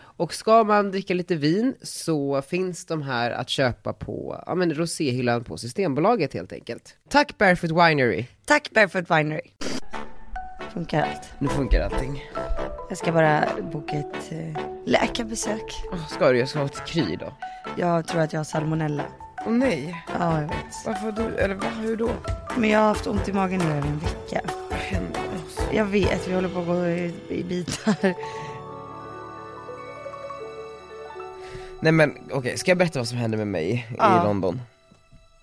Och ska man dricka lite vin så finns de här att köpa på ja, men roséhyllan på Systembolaget helt enkelt. Tack Barefoot Winery! Tack Barefoot Winery. Funkar allt. Nu funkar allting. Jag ska bara boka ett eh, läkarbesök. Oh, ska du? Jag ska ha ett kry då. Jag tror att jag har salmonella. Åh nej, Ja, jag vet. varför du, eller vad, hur då? Men jag har haft ont i magen nu över en vecka. Vad händer? Jag vet, vi håller på att gå i, i bitar. Nej men okej, ska jag berätta vad som hände med mig Ja. i London?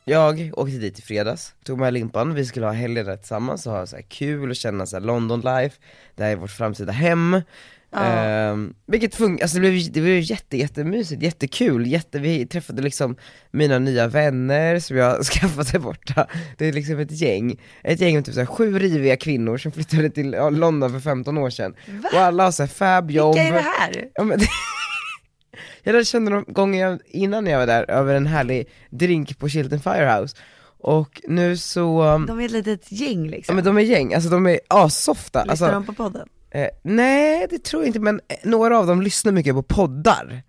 Jag åkte dit i fredags, tog med Limpan, vi skulle ha helgen där tillsammans och ha så kul och känna så London life, det här är vårt framtida hem. Ehm, vilket funkar, alltså det blev, det blev jätte, jättemysigt, jättekul, jätte, vi träffade liksom mina nya vänner som jag skaffat där borta. Det är liksom ett gäng, ett gäng med typ så här sju riviga kvinnor som flyttade till ja, London för 15 år sedan. Och alla har så här fab jobb. Vilka är det här? Ja, men jag lärde känna dem gånger jag, innan jag var där över en härlig drink på Chilton Firehouse. Och nu så, um, De är ett litet gäng ja liksom. men de är gäng, alltså de är assofta. Lyssnar alltså, de på podden? eh, Nej det tror jag inte men eh, några av dem lyssnar mycket på poddar.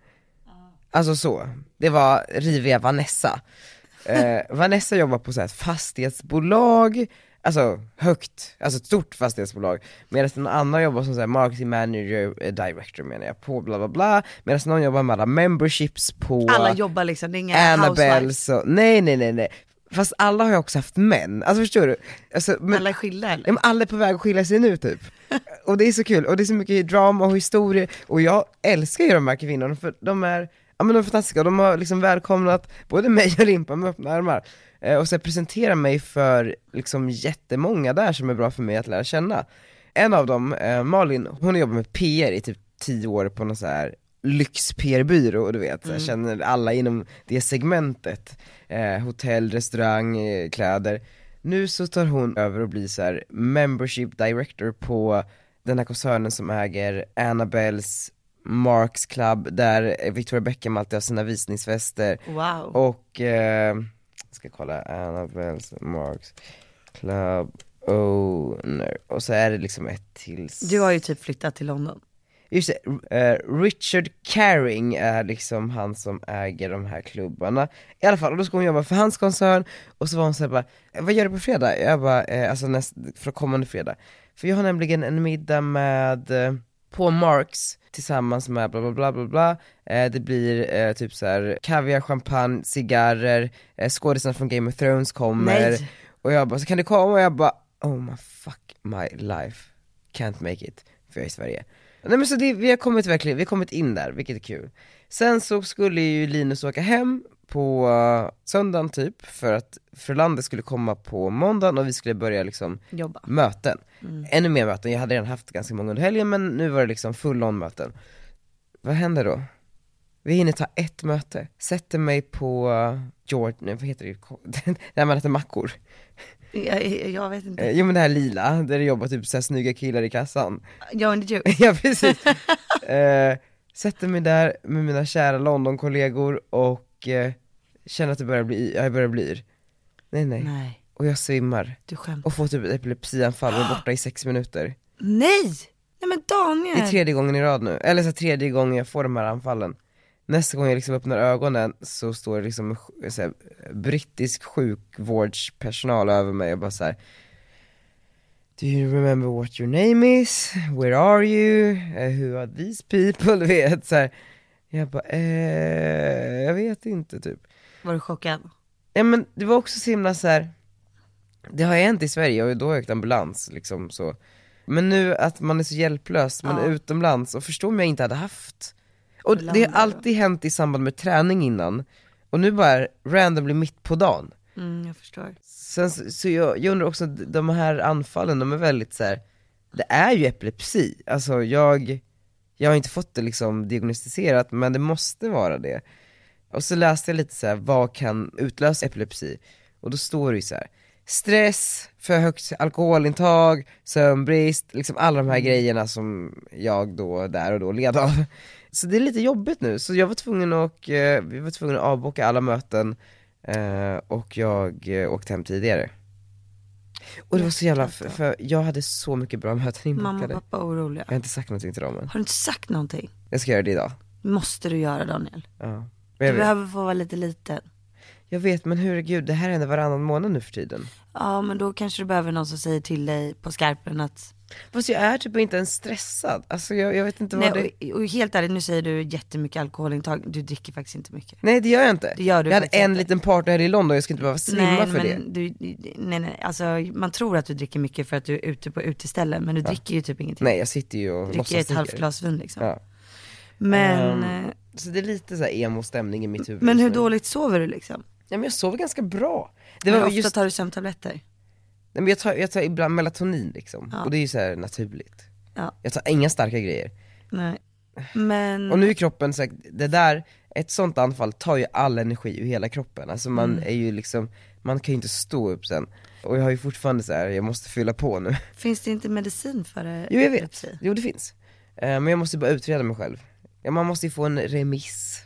Alltså så, det var riviga Vanessa. Eh, Vanessa jobbar på så här ett fastighetsbolag, alltså högt, alltså ett stort fastighetsbolag Medan någon annan jobbar som så här marketing manager, eh, director menar jag, på bla bla bla Medan någon jobbar med alla memberships på Alla jobbar liksom, det är inga. Annabelles och, nej nej nej nej Fast alla har ju också haft män, alltså förstår du? Alltså, men, Alla är skilda eller? Ja, men alla är på väg att skilja sig nu typ. och det är så kul, och det är så mycket drama och historia, och jag älskar ju de här kvinnorna för de är, ja men de är fantastiska, de har liksom välkomnat både mig och Limpan med öppna armar. Eh, och så presenterar mig för liksom jättemånga där som är bra för mig att lära känna. En av dem, eh, Malin, hon har jobbat med PR i typ tio år på någon så här lyx-PR-byrå, du vet, jag känner alla inom det segmentet, eh, hotell, restaurang, eh, kläder. Nu så tar hon över och blir så här membership director på den här koncernen som äger Annabelles Marks Club, där Victoria Beckham alltid har sina visningsfester, Wow. och, eh, ska kolla, Annabelles Marks Club owner, och så är det liksom ett till Du har ju typ flyttat till London. Just det, eh, Richard Caring är liksom han som äger de här klubbarna I alla fall, och då ska hon jobba för hans koncern, och så var hon såhär bara, "Eh, vad gör du på fredag? Jag bara, eh, alltså näst, för kommande fredag För jag har nämligen en middag med, på Marks, tillsammans med bla bla bla bla bla. Eh, Det blir eh, typ så här kaviar, champagne, cigarrer, eh, skådisarna från Game of Thrones kommer. Nej. Och jag bara, så kan du komma? Och jag bara, oh my fuck my life, can't make it, för jag är i Sverige. Nej men så det, vi har kommit verkligen, vi har kommit in där, vilket är kul. Sen så skulle ju Linus åka hem på uh, söndagen typ, för att Frölander skulle komma på måndagen och vi skulle börja liksom Jobba. möten Ännu mer möten, jag hade redan haft ganska många under helgen men nu var det liksom full on möten Vad händer då? Vi hinner ta ett möte, sätter mig på uh, George, nej vad heter det, där man äter mackor Jag, jag vet inte. Eh, Jo men det här lila, där det jobbar typ såhär snygga killar i kassan Jag and Juice. Ja precis. eh, sätter mig där med mina kära London-kollegor och eh, känner att det börjar bli, jag börjar bli yr. Nej nej. Nej, Och jag svimmar. du skämtar. Och får typ ett epilepsianfall och är borta i sex minuter. Nej! Nej men Det är Daniel! tredje gången i rad nu, eller så tredje gången jag får de här anfallen. Nästa gång jag liksom öppnar ögonen så står det liksom så här, brittisk sjukvårdspersonal över mig och bara så här. Do you remember what your name is? Where are you? Uh, who are these people? Du vet så här. Jag bara, eh, jag vet inte typ. Var du chockad? Ja men det var också så himla så här. det har hänt i Sverige och då har jag åkt ambulans liksom så. Men nu att man är så hjälplös, man är Ja. utomlands och förstå om jag inte hade haft. Och det har alltid hänt i samband med träning innan, och nu bara randomly mitt på dagen. Mm, jag förstår. Sen så, så jag, jag undrar också, de här anfallen, de är väldigt så här. det är ju epilepsi, alltså jag, Jag har inte fått det liksom diagnostiserat, men det måste vara det. Och så läste jag lite så här, vad kan utlösa epilepsi? Och då står det ju så här, stress, för högt alkoholintag, sömnbrist, liksom alla de här grejerna som jag då där och då led av. Så det är lite jobbigt nu, så jag var tvungen att, eh, vi var tvungna att avboka alla möten eh, och jag eh, åkte hem tidigare. Och det var så jävla, för, för jag hade så mycket bra möten Mamma inbokade. och pappa är oroliga. Jag har inte sagt någonting till dem än. Har du inte sagt någonting? Jag ska göra det idag. Måste du göra Daniel. Ja. Du behöver få vara lite liten. jag vet men herregud, det här händer varannan månad nu för tiden. Ja men då kanske du behöver någon som säger till dig på skarpen att Fast jag är typ inte ens stressad, alltså jag, jag vet inte vad det... Nej och, och helt ärligt nu säger du jättemycket alkoholintag, du dricker faktiskt inte mycket. Nej det gör jag inte. Det gör du jag hade en inte. liten party här i London, jag ska inte behöva svimma nej, för det. men Du, nej nej, alltså man tror att du dricker mycket för att du är ute på uteställen men du dricker ju typ ingenting. Nej jag sitter ju och du dricker ett halvt glas vin liksom. Ja. Men, eh, Så det är lite så här emo-stämning i mitt huvud men hur dåligt sover du liksom? Ja men jag sover ganska bra. Det var ofta just, tar du sömntabletter? Nej, men jag, tar, jag tar ibland melatonin liksom, Ja. och det är ju så här naturligt. Ja. Jag tar inga starka grejer. Nej. Men, Och nu är kroppen så här, det där, ett sånt anfall tar ju all energi ur hela kroppen. Alltså man Mm. är ju liksom, man kan ju inte stå upp sen. Och jag har ju fortfarande så här, jag måste fylla på nu. finns det inte medicin för det? Jo jag vet, epilepsi? jo det finns. Eh, Men jag måste bara utreda mig själv. Man måste ju få en remiss.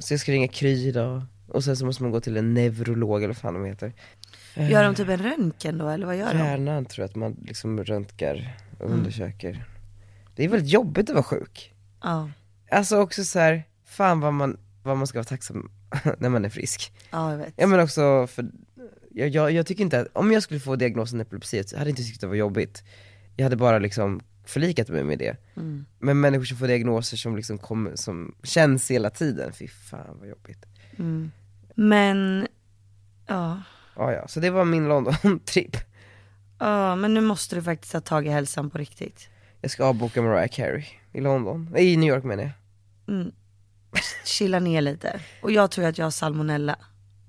Så jag ska ringa Kry idag. Och sen så måste man gå till en neurolog eller vad fan de heter. Gör de typ en röntgen då eller vad gör de? Hjärnan tror jag att man liksom röntgar och Mm. undersöker. Det är väldigt jobbigt att vara sjuk. Ja, Alltså också så här, fan vad man, vad man ska vara tacksam när man är frisk. ja jag vet. Ja men också för, jag, jag, jag tycker inte att, om jag skulle få diagnosen epilepsi, så hade jag inte tyckt det var jobbigt. Jag hade bara liksom förlikat mig med det. Mm. Men människor som får diagnoser som liksom kommer, som känns hela tiden, fy fan vad jobbigt. Mm. Men, ja. Ja, ja. Så det var min London-tripp. Ja, men nu måste du faktiskt ta tag i hälsan på riktigt. Jag ska avboka Mariah Carey i London, i New York menar jag. Mm. Chilla ner lite. Och jag tror att jag har salmonella.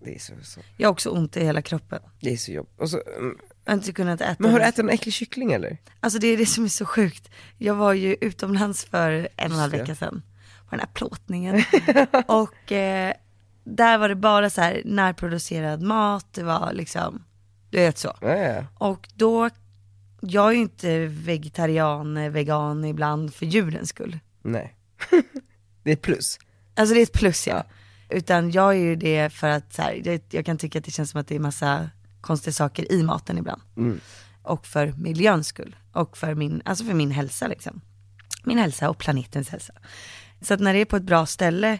Det är så, så, Jag har också ont i hela kroppen. det är så jobbigt. Och så, mm. Jag har inte kunnat äta. Men har du ätit en äcklig kyckling eller? Alltså det är det som är så sjukt. Jag var ju utomlands för en och en halv vecka sedan. På den här plåtningen. och eh, där var det bara så här närproducerad mat, det var liksom, du vet så. Ja, ja. Och då, jag är ju inte vegetarian, eh, vegan ibland för djurens skull. Nej. det är ett plus. Alltså det är ett plus ja. Utan jag är ju det för att så här, jag, jag kan tycka att det känns som att det är massa konstiga saker i maten ibland. Mm. Och för miljöns skull. Och för min, alltså för min hälsa liksom. Min hälsa och planetens hälsa. Så att när det är på ett bra ställe,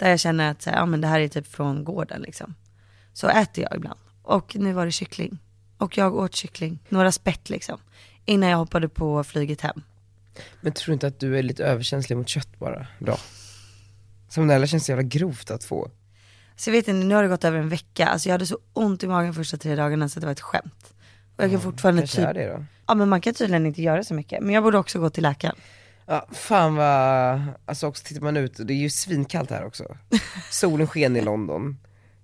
där jag känner att så här, ja, men det här är typ från gården liksom. Så äter jag ibland. Och nu var det kyckling. Och jag åt kyckling, några spett liksom. Innan jag hoppade på flyget hem. Men tror du inte att du är lite överkänslig mot kött bara? Bra. Salmonella känns så jävla grovt att få. Så jag vet inte, nu har det gått över en vecka. Alltså jag hade så ont i magen första tre dagarna så det var ett skämt. Och jag kan fortfarande Kanske typ, det då. ja men man kan tydligen inte göra så mycket. Men jag borde också gå till läkaren. Ja, fan vad, alltså också tittar man ut, det är ju svinkallt här också. Solen sken i London.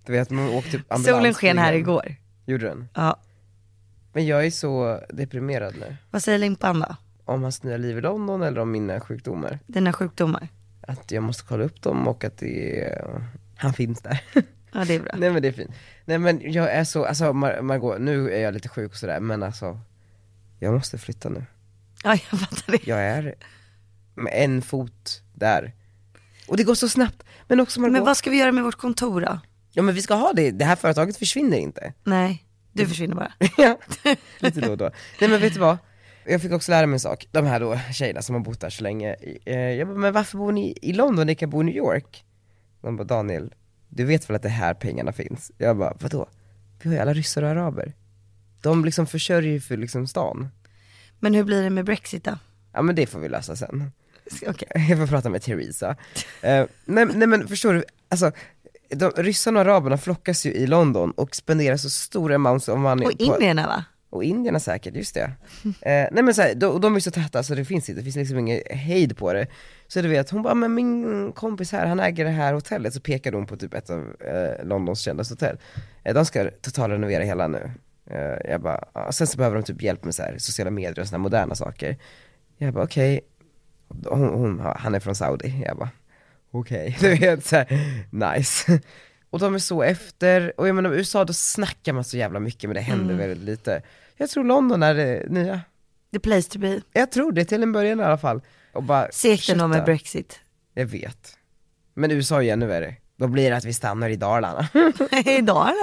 Du vet man åkte typ ambulans. Solen sken här igår. Gjorde den? Ja, Men jag är så deprimerad nu. vad säger Limpan då? Om hans nya liv i London eller om mina sjukdomar. Dina sjukdomar? Att jag måste kolla upp dem och att det är, han finns där. Ja det är bra. Nej men det är fint. Nej men jag är så, alltså Mar- Margot, nu är jag lite sjuk och sådär men alltså Jag måste flytta nu. Ja jag fattar det. Jag är med en fot där. Och det går så snabbt. Men också Margot, Men vad ska vi göra med vårt kontor då? ja men vi ska ha det, det här företaget försvinner inte. Nej, du försvinner bara. ja, lite då och då. Nej men vet du vad? Jag fick också lära mig en sak, de här då tjejerna som har bott där så länge, eh, jag bara, men varför bor ni i London, ni kan bo i New York? De bara, Daniel, du vet väl att det är här pengarna finns? Jag bara, vadå? Vi har ju alla ryssar och araber. De liksom försörjer ju för liksom stan. Men hur blir det med Brexit då? Ja men det får vi lösa sen. Okej. Jag får prata med Theresa. Eh, nej, nej men förstår du, alltså de, ryssarna och araberna flockas ju i London och spenderar så stora amounts of money Och indierna va? och indierna säkert, just det. Eh, nej men så här, de, de är så täta så det finns inte, det finns liksom ingen hejd på det. Så du vet, hon bara, men min kompis här, han äger det här hotellet, så pekade hon på typ ett av eh, Londons kändaste hotell. Eh, de ska totalrenovera hela nu. Eh, jag bara, ja. sen så behöver de typ hjälp med så här, sociala medier och sådana moderna saker. Jag bara okej, hon, hon, han är från Saudi, jag bara okej, okay. du vet såhär, nice. Och de är så efter, och jag menar USA då snackar man så jävla mycket men det händer Mm. väldigt lite. Jag tror London är det nya. The place to be. Jag tror det till en början i alla fall. Och bara, Segt med. Brexit. Jag vet. Men USA är ju ännu värre. Då blir det att vi stannar i Dalarna. Är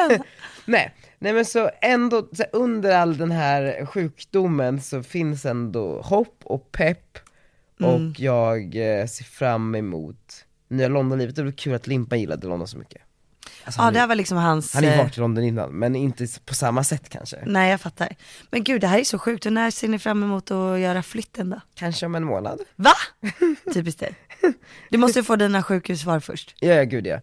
den. nej, nej men så ändå, så under all den här sjukdomen så finns ändå hopp och pepp. Mm. Och jag eh, ser fram emot nya Londonlivet. Det var kul att Limpa gillade London så mycket. Alltså, Ja han, det här är- var liksom hans... han har ju eh, varit i London innan, men inte på samma sätt kanske. Nej jag fattar. Men gud det här är så sjukt, och när ser ni fram emot att göra flytten då? Kanske om en månad? Va? Typiskt dig. Du måste få dina sjukhussvar först. Ja, ja gud ja.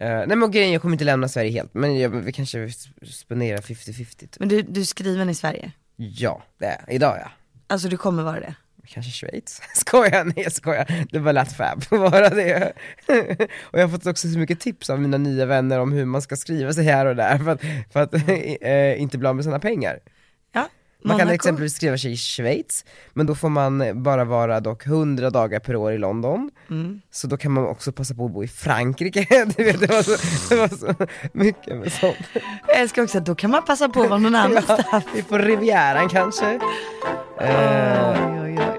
Eh, nej men grejen, jag kommer inte lämna Sverige helt, men jag, vi kanske spenderar 50-50 typ. Men du, du är skriven i Sverige? Ja, det är idag ja. Alltså du kommer vara det? Kanske Schweiz? Skojar, nej jag skojar. Det var lät fab att vara det. och jag har fått också så mycket tips av mina nya vänner om hur man ska skriva sig här och där för att, för att eh, inte bli av med sina pengar. Ja. Man kan Monaco. exempelvis skriva sig i Schweiz, men då får man bara vara dock 100 dagar per år i London. Mm. Så då kan man också passa på att bo i Frankrike, du vet det var så, det var så mycket med sånt. Jag älskar också att då kan man passa på att vara någon annanstans. Ja, vi får Rivieran kanske. Eh, Oj, oj, oj.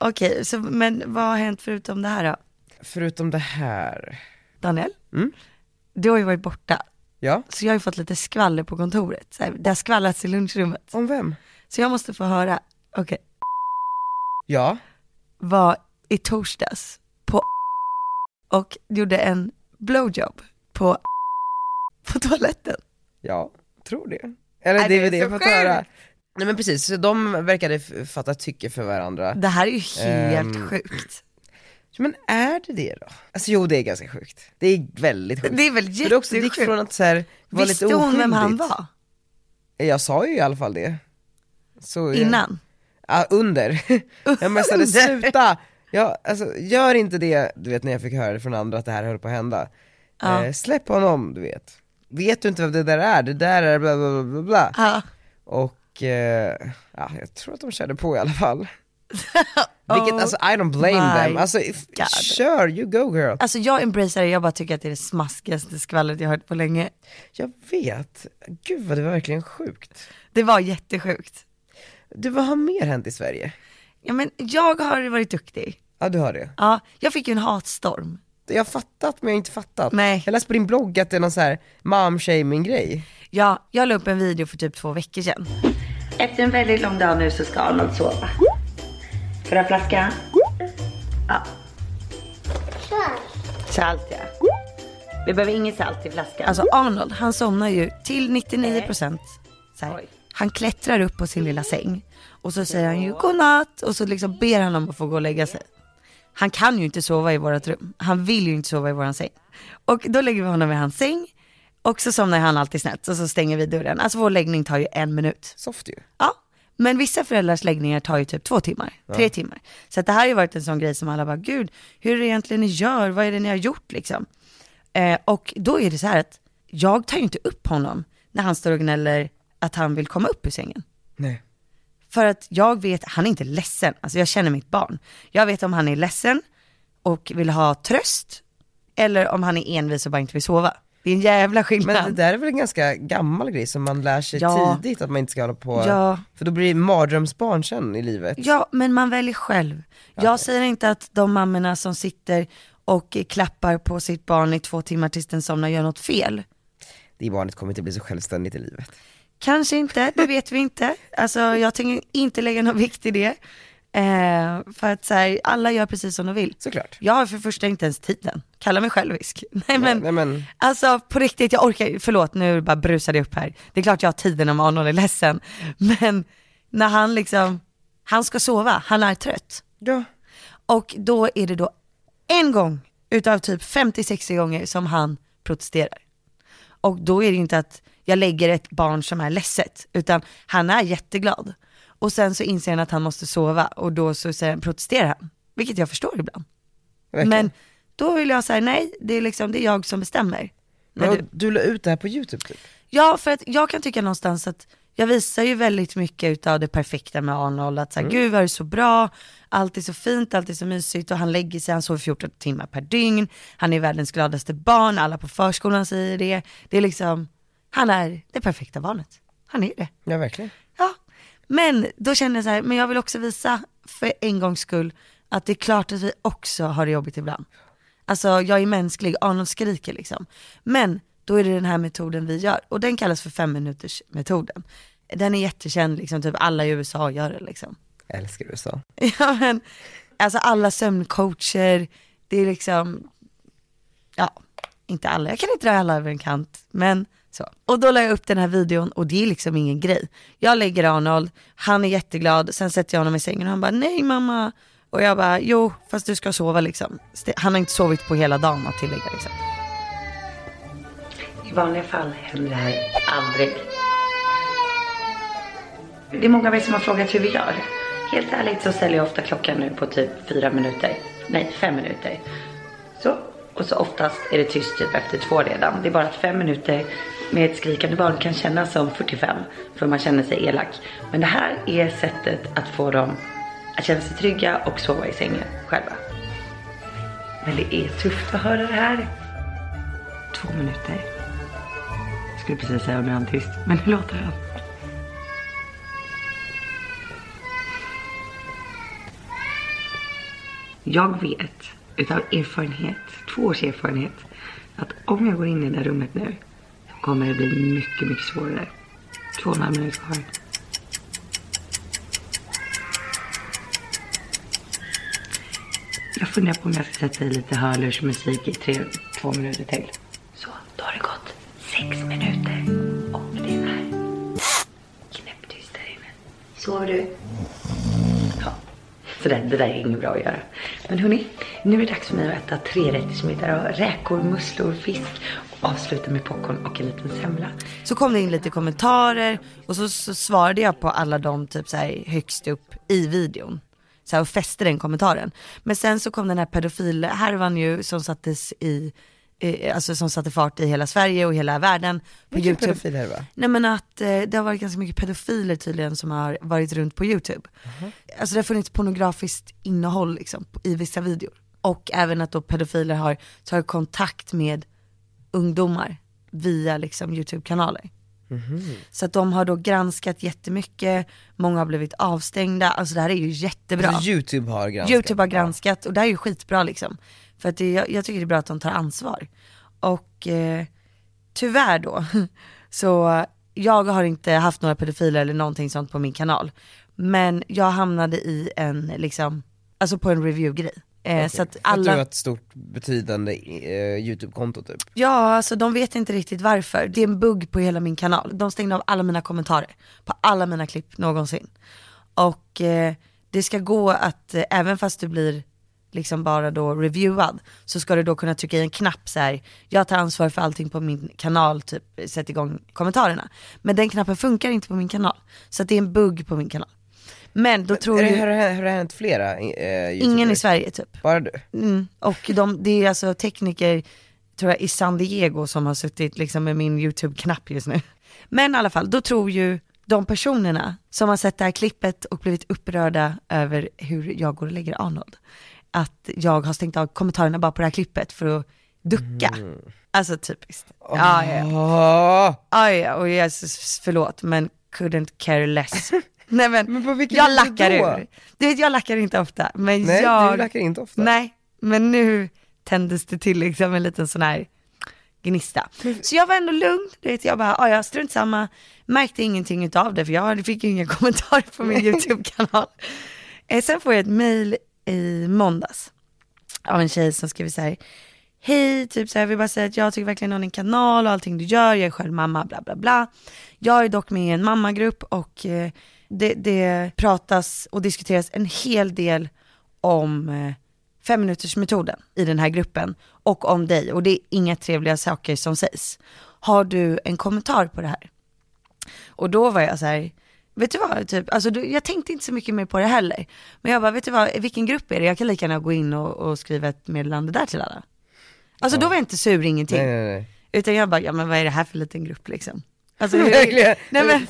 Okej, så, men vad har hänt förutom det här då? förutom det här, Daniel? Mm. Du har ju varit borta, ja, så jag har ju fått lite skvaller på kontoret. Så här, det har skvallrats i lunchrummet. om vem? Så jag måste få höra, okej, Ja, var i torsdags på och gjorde en blowjob på, på toaletten. ja, tror det. Eller Nej, det är väl är det jag fått höra. Nej men precis, så de verkade fatta tycke för varandra. Det här är ju helt Ehm, sjukt. Men är det det då? Alltså jo, det är ganska sjukt. Det är väldigt sjukt. Det är väl För det också, gick jättesjukt. från att så här, vara Visste lite hon vem han var? Jag sa ju i alla fall det. Så, Innan? Ja, under. Jag messade Under. sluta! Ja, alltså gör inte det, du vet när jag fick höra det från andra att det här höll på att hända. Ja. Eh, släpp honom, du vet. Vet du inte vem det där är? Det där är bla bla bla bla. Ja. Och, eh, ja, jag tror att de körde på i alla fall. Vilket, Oh alltså I don't blame them. Alltså, if, sure, you go girl. Alltså jag embracear det, jag bara tycker att det är det smaskigaste skvallret jag hört på länge. Jag vet, gud vad det var verkligen sjukt. Det var jättesjukt. Du, vad har mer hänt i Sverige? Ja men jag har varit duktig. Ja du har det. Ja, jag fick ju en hatstorm. Jag har fattat men jag har inte fattat. Nej. Jag läste på din blogg att det är någon så här mom-shaming grej. Ja, jag la upp en video för typ två veckor sedan. Efter en väldigt lång dag nu så ska Arnold sova. Får du ha flaska? Ja. Salt ja. Vi behöver inget salt i flaskan. Alltså Arnold, han somnar ju till 99% så här. Han klättrar upp på sin lilla säng och så säger han ju godnatt och så liksom ber han om att få gå och lägga sig. Han kan ju inte sova i vårt rum. Han vill ju inte sova i våran säng. Och då lägger vi honom i hans säng och så somnar han alltid snett och så stänger vi dörren. Alltså vår läggning tar ju en minut. Soft ju. Ja, men vissa föräldrars läggningar tar ju typ två timmar, tre timmar. Så att det här har ju varit en sån grej som alla bara, gud, hur är det egentligen ni gör? Vad är det ni har gjort liksom? Eh, och då är det så här att jag tar ju inte upp honom när han står och gnäller att han vill komma upp ur sängen. Nej. För att jag vet, han är inte ledsen, alltså jag känner mitt barn. Jag vet om han är ledsen och vill ha tröst, eller om han är envis och bara inte vill sova. Det är en jävla skillnad. Men det där är väl en ganska gammal grej som man lär sig Ja. tidigt att man inte ska hålla på, Ja. för då blir det mardrömsbarn sen i livet. Ja, men man väljer själv. Jag säger inte att de mammorna som sitter och klappar på sitt barn i två timmar tills den somnar gör något fel. Det barnet kommer inte bli så självständigt i livet. Kanske inte, det vet vi inte. Alltså jag tänker inte lägga någon vikt i det. Eh, för att så här, alla gör precis som de vill. Såklart. Jag har för det första inte ens tiden, kallar mig självisk. Nej men, Nej, men alltså på riktigt, jag orkar, förlåt nu bara brusade jag upp här. Det är klart jag har tiden om Arnold är ledsen. Men när han liksom, han ska sova, han är trött. ja, Och då är det då en gång utav typ 50-60 gånger som han protesterar. Och då är det inte att jag lägger ett barn som är ledset, utan han är jätteglad. Och sen så inser han att han måste sova och då så säger han, protesterar han. Vilket jag förstår ibland. verkligen. Men då vill jag säga nej, det är liksom, det är jag som bestämmer. Men, du, du... du la ut det här på youtube typ? ja, för att jag kan tycka någonstans att jag visar ju väldigt mycket utav det perfekta med Arnold, att så här, Mm. gud vad det är så bra, allt är så fint, allt är så mysigt och han lägger sig, han sover 14 timmar per dygn, han är världens gladaste barn, alla på förskolan säger det. Det är liksom, han är det perfekta barnet. Han är det. Ja, verkligen. Men då känner jag så här, men jag vill också visa för en gångs skull att det är klart att vi också har det jobbigt ibland. Alltså jag är mänsklig, Arnold skriker liksom. Men då är det den här metoden vi gör och den kallas för fem minuters metoden. Den är jättekänd, liksom, typ alla i USA gör det liksom. Jag älskar USA. Ja men, alltså alla sömncoacher, det är liksom, ja, inte alla, jag kan inte dra alla över en kant, men så. Och då la jag upp den här videon och det är liksom ingen grej. Jag lägger Arnold, han är jätteglad, sen sätter jag honom i sängen och han bara nej mamma. Och jag bara jo, fast du ska sova liksom. Han har inte sovit på hela dagen att tillägga liksom. I vanliga fall händer det här aldrig. Det är många av er som har frågat hur vi gör. Helt ärligt så ställer jag ofta klockan nu på typ fyra minuter. Nej, fem minuter. Så, och så oftast är det tyst typ efter två redan. Det är bara att fem minuter med ett skrikande barn kan kännas som 45 för man känner sig elak. Men det här är sättet att få dem att känna sig trygga och sova i sängen själva. Men det är tufft att höra det här. Två minuter. Jag skulle precis säga nu är han tyst, men hur låter han? Jag vet utav erfarenhet, två års erfarenhet, att om jag går in i det där rummet nu kommer det bli mycket, mycket svårare. Två och en halv minut kvar. Jag funderar på om jag ska sätta i lite hörlursmusik i tre, två minuter till. Så, då har det gått sex minuter. Och det är knäpptyst där inne. Sover du? Ja. Så det, det där är inget bra att göra. Men hörni, nu är det dags för mig att äta tre och Räkor, musslor, fisk. Och avsluta med popcorn och en liten semla. Så kom det in lite kommentarer och så, så svarade jag på alla de typ så här högst upp i videon. Så här, och fäste den kommentaren. Men sen så kom den här pedofilhärvan ju som sattes i, eh, alltså som satte fart i hela Sverige och hela världen. På Vilken YouTube. pedofil är det va? Nej men att eh, det har varit ganska mycket pedofiler tydligen som har varit runt på YouTube. Alltså det har funnits pornografiskt innehåll liksom i vissa videor. Och även att då pedofiler har tagit kontakt med ungdomar via liksom YouTube-kanaler. Så att de har då granskat jättemycket, många har blivit avstängda, alltså det här är ju jättebra. Alltså, YouTube har granskat. YouTube har granskat och det här är ju skitbra liksom. För att det, jag, jag tycker det är bra att de tar ansvar. Och eh, tyvärr då, så jag har inte haft några pedofiler eller någonting sånt på min kanal. Men jag hamnade i en, liksom, alltså på en review-grej. Eh, Så att att alla... har ett stort betydande eh, YouTube-konto typ. Ja, alltså de vet inte riktigt varför. Det är en bugg på hela min kanal. De stängde av alla mina kommentarer på alla mina klipp någonsin. Och eh, det ska gå att, eh, även fast du blir liksom bara då reviewad, så ska du då kunna trycka i en knapp så här. jag tar ansvar för allting på min kanal, typ sätt igång kommentarerna. Men den knappen funkar inte på min kanal. Så det är en bugg på min kanal. Men då tror ju, har, har det hänt flera eh, ingen i Sverige typ. Bara du? Mm. Och de, det är alltså tekniker, tror jag, i San Diego som har suttit liksom med min YouTube-knapp just nu. Men i alla fall, då tror ju de personerna som har sett det här klippet och blivit upprörda över hur jag går och lägger Arnold, att jag har stängt av kommentarerna bara på det här klippet för att ducka. Alltså typiskt. Ja, ja, ja. Ja, ja. och Jesus, förlåt, men couldn't care less. Nej men, Men jag lackar ur. Du vet jag lackar inte ofta, men Nej, jag... du lackar inte ofta. Nej, men nu tändes det till liksom en liten sån här gnista. Så jag var ändå lugn, du vet jag bara, "Ah, ja strunt samma, märkte ingenting utav det för jag fick ju inga kommentarer på min YouTube-kanal. Eh, sen får jag ett mail i måndags av en tjej som skriver så här, hej, typ så här, jag vill bara säga att jag tycker verkligen om din kanal och allting du gör, jag är själv mamma, bla bla bla. Jag är dock med i en mammagrupp och eh, det, det pratas och diskuteras en hel del om eh, femminutersmetoden i den här gruppen och om dig och det är inga trevliga saker som sägs. Har du en kommentar på det här? Och då var jag så här, vet du vad, typ, alltså, du, jag tänkte inte så mycket mer på det heller. Men jag bara, vet du vad, vilken grupp är det? Jag kan lika gärna gå in och, och skriva ett meddelande där till alla. Alltså då var jag inte sur, ingenting. Nej, nej, nej. Utan jag bara, ja men vad är det här för liten grupp liksom? Alltså, hur, nej, men,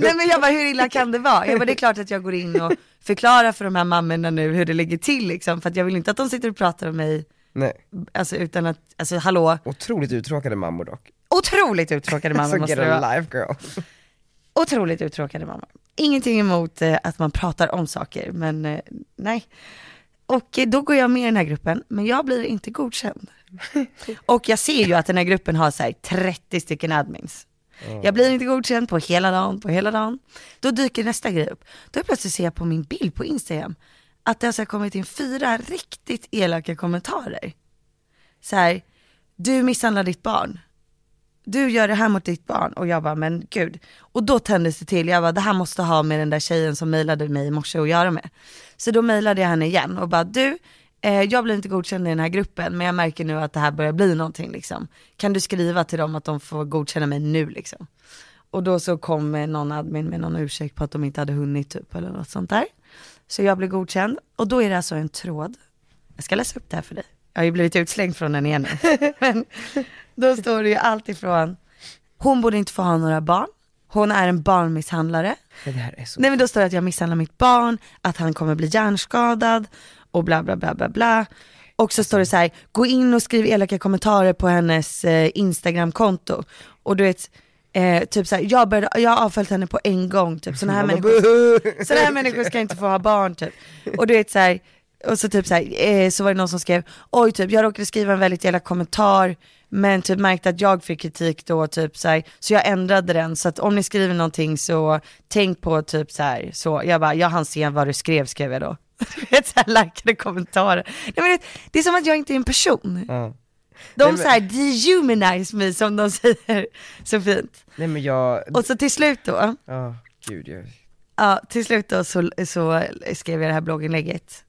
nej men jag bara, hur illa kan det vara? Jag bara, det är klart att jag går in och förklarar för de här mammorna nu hur det ligger till liksom, för att jag vill inte att de sitter och pratar om mig, Nej. alltså utan att, alltså hallå, Otroligt uttråkade mammor dock. otroligt uttråkade mammor måste det vara. life girl. Otroligt uttråkade mammor. Ingenting emot eh, att man pratar om saker, men eh, nej. Och eh, då går jag med i den här gruppen, men jag blir inte godkänd. Och jag ser ju att den här gruppen har så här 30 stycken admins. Jag blir inte godkänd på hela dagen, på hela dagen. Då dyker nästa grej upp. Då plötsligt ser jag på min bild på Instagram att det alltså har kommit in fyra riktigt elaka kommentarer. Så här, du misshandlar ditt barn. Du gör det här mot ditt barn. Och jag bara, men gud. Och då tändes det till, jag bara, det här måste ha med den där tjejen som mejlade mig i morse att göra med. Så då mejlade jag henne igen och bara, du, eh, jag blir inte godkänd i den här gruppen, men jag märker nu att det här börjar bli någonting liksom. Kan du skriva till dem att de får godkänna mig nu liksom? Och då så kom någon admin med någon ursäkt på att de inte hade hunnit typ eller något sånt där. Så jag blev godkänd och då är det alltså en tråd. Jag ska läsa upp det här för dig. Jag har ju blivit utslängd från den igen. Men då står det ju allt ifrån, hon borde inte få ha några barn, hon är en barnmisshandlare. Det här är så... Nej men då står det att jag misshandlar mitt barn, att han kommer bli hjärnskadad och bla bla bla bla bla. Och så står det så här, gå in och skriv elaka kommentarer på hennes eh, Instagramkonto. Och du vet, eh, typ så här, jag, började, jag har avföljt henne på en gång, typ sådana här, människor, här människor ska inte få ha barn typ. Och du vet så här, och så typ så här, eh, så var det någon som skrev, oj typ jag råkade skriva en väldigt elak kommentar, men typ märkte att jag fick kritik då typ så här, så jag ändrade den, så att om ni skriver någonting så tänk på typ så här, så jag bara, jag hann se vad du skrev, skrev jag då. Du vet såhär likade kommentarer. Nej, men det, det är som att jag inte är en person. Ja. De Nej, men- såhär dehumanize mig som de säger så fint. Nej men jag, Och så till slut då, ja gud jag, Ja, till slut då så, så skrev jag det här blogginlägget.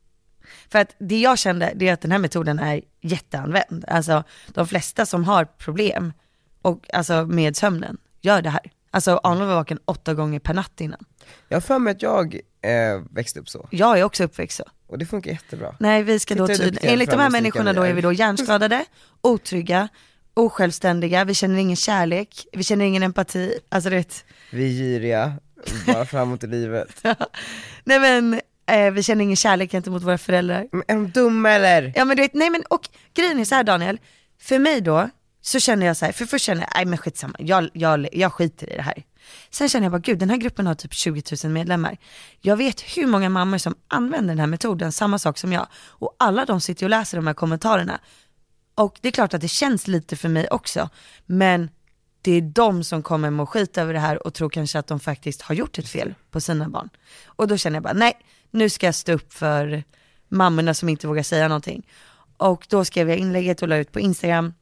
För att det jag kände, det är att den här metoden är jätteanvänd. Alltså de flesta som har problem och, alltså, med sömnen gör det här. Alltså Arnold var vaken åtta gånger per natt innan. jag har för mig att jag eh, växte upp så, Jag är också uppväxt så. och det funkar jättebra. Nej vi ska då Tittar du tydligen, duktigare enligt de här människorna då är vi då hjärnskadade, otrygga, osjälvständiga, vi känner ingen kärlek, vi känner ingen empati, alltså det Vi är giriga, bara framåt i livet. Nej men, eh, vi känner ingen kärlek gentemot våra föräldrar. Men är de dumma eller? Ja men du vet, nej men och grejen är så här Daniel, för mig då så känner jag så här, för först känner jag, nej men skitsamma, jag, jag, jag skiter i det här. Sen känner jag bara, gud den här gruppen har typ 20 000 medlemmar. Jag vet hur många mammor som använder den här metoden, samma sak som jag. Och alla de sitter och läser de här kommentarerna. Och det är klart att det känns lite för mig också, men det är de som kommer må skit över det här och tror kanske att de faktiskt har gjort ett fel på sina barn. Och då känner jag bara, nej, nu ska jag stå upp för mammorna som inte vågar säga någonting. Och då skrev jag inlägget och la ut på Instagram.